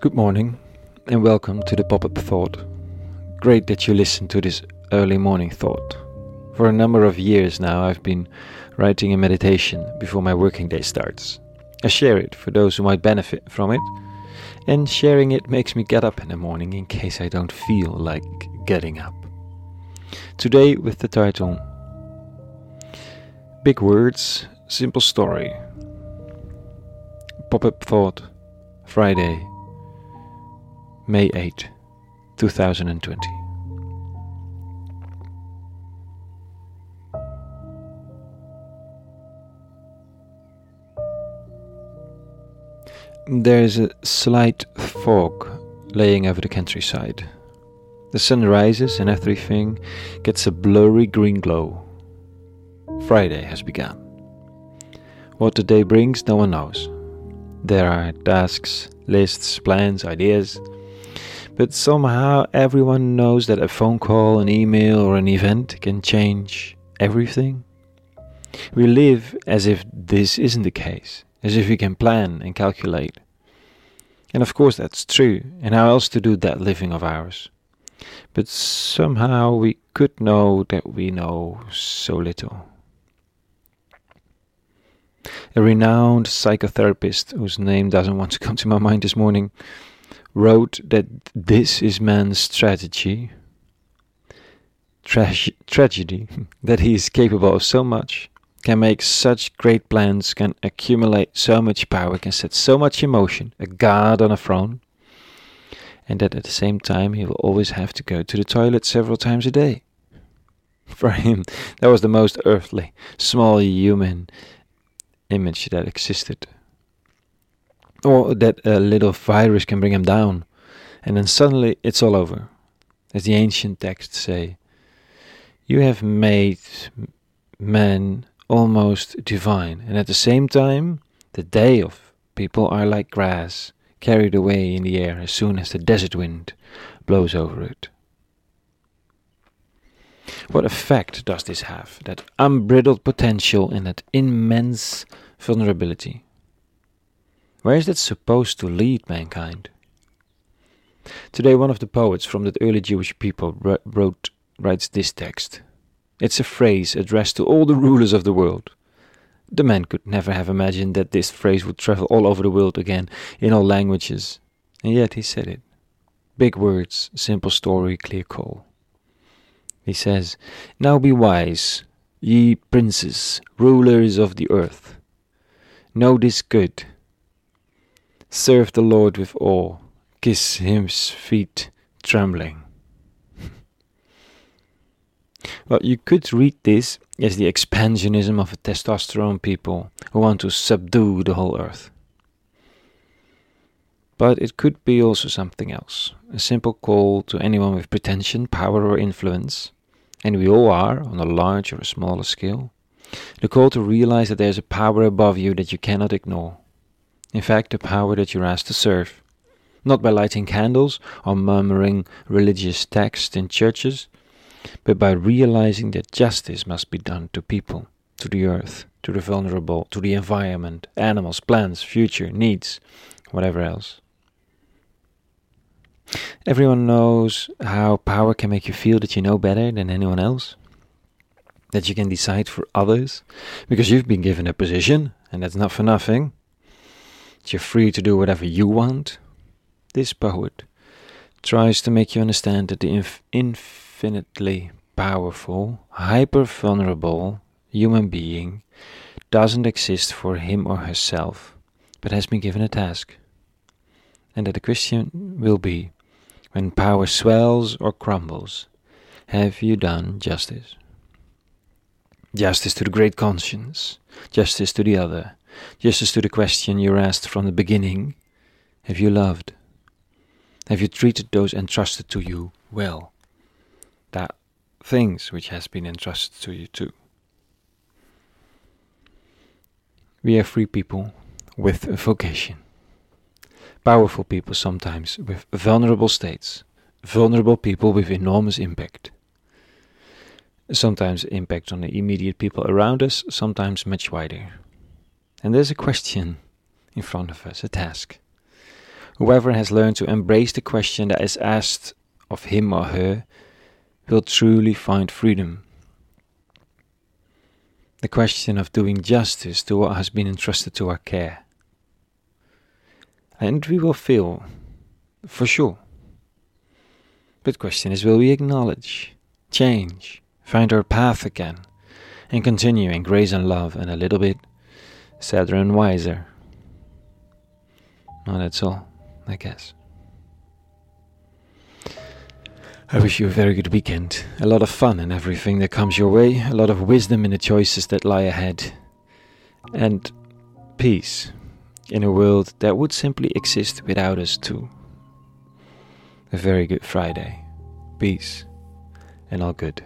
Good morning and welcome to the pop up thought. Great that you listen to this early morning thought. For a number of years now, I've been writing a meditation before my working day starts. I share it for those who might benefit from it, and sharing it makes me get up in the morning in case I don't feel like getting up. Today, with the title Big Words, Simple Story. Pop up thought, Friday, May 8, 2020. There is a slight fog laying over the countryside. The sun rises and everything gets a blurry green glow. Friday has begun. What the day brings, no one knows. There are tasks, lists, plans, ideas but somehow everyone knows that a phone call, an email, or an event can change everything. We live as if this isn't the case, as if we can plan and calculate. And of course that's true, and how else to do that living of ours? But somehow we could know that we know so little. A renowned psychotherapist, whose name doesn't want to come to my mind this morning, wrote that this is man's strategy, tragedy, that he is capable of so much, can make such great plans, can accumulate so much power, can set so much emotion, a god on a throne, and that at the same time he will always have to go to the toilet several times a day. For him, that was the most earthly, small human image that existed or that a little virus can bring him down, and then suddenly it's all over. As the ancient texts say, you have made man almost divine, and at the same time, the day of people are like grass, carried away in the air as soon as the desert wind blows over it. What effect does this have, that unbridled potential and that immense vulnerability? Where is that supposed to lead mankind? Today, one of the poets from that early Jewish people wrote, writes this text. It's a phrase addressed to all the rulers of the world. The man could never have imagined that this phrase would travel all over the world again in all languages, and yet he said it. Big words, simple story, clear call. He says, Now be wise, ye princes, rulers of the earth. Know this good Serve the Lord with awe, kiss his feet trembling. well, you could read this as the expansionism of a testosterone people who want to subdue the whole earth. But it could be also something else a simple call to anyone with pretension, power, or influence, and we all are on a large or a smaller scale. The call to realize that there's a power above you that you cannot ignore in fact, the power that you're asked to serve. Not by lighting candles or murmuring religious texts in churches, but by realizing that justice must be done to people, to the earth, to the vulnerable, to the environment, animals, plants, future, needs, whatever else. Everyone knows how power can make you feel that you know better than anyone else, that you can decide for others, because you've been given a position, and that's not for nothing you're free to do whatever you want. This poet tries to make you understand that the inf- infinitely powerful, hyper vulnerable human being doesn't exist for him or herself, but has been given a task. And that the question will be when power swells or crumbles, have you done justice? Justice to the great conscience, justice to the other, Justice to the question you're asked from the beginning Have you loved? Have you treated those entrusted to you well? That things which has been entrusted to you too. We are free people with a vocation. Powerful people sometimes with vulnerable states. Vulnerable people with enormous impact. Sometimes impact on the immediate people around us, sometimes much wider. And there's a question in front of us, a task. Whoever has learned to embrace the question that is asked of him or her will truly find freedom. The question of doing justice to what has been entrusted to our care. And we will fail, for sure. But the question is will we acknowledge, change, find our path again, and continue in grace and love and a little bit sadder and wiser? Well, that's all, I guess. I wish you a very good weekend. A lot of fun in everything that comes your way, a lot of wisdom in the choices that lie ahead, and peace in a world that would simply exist without us, too. A very good Friday. Peace and all good.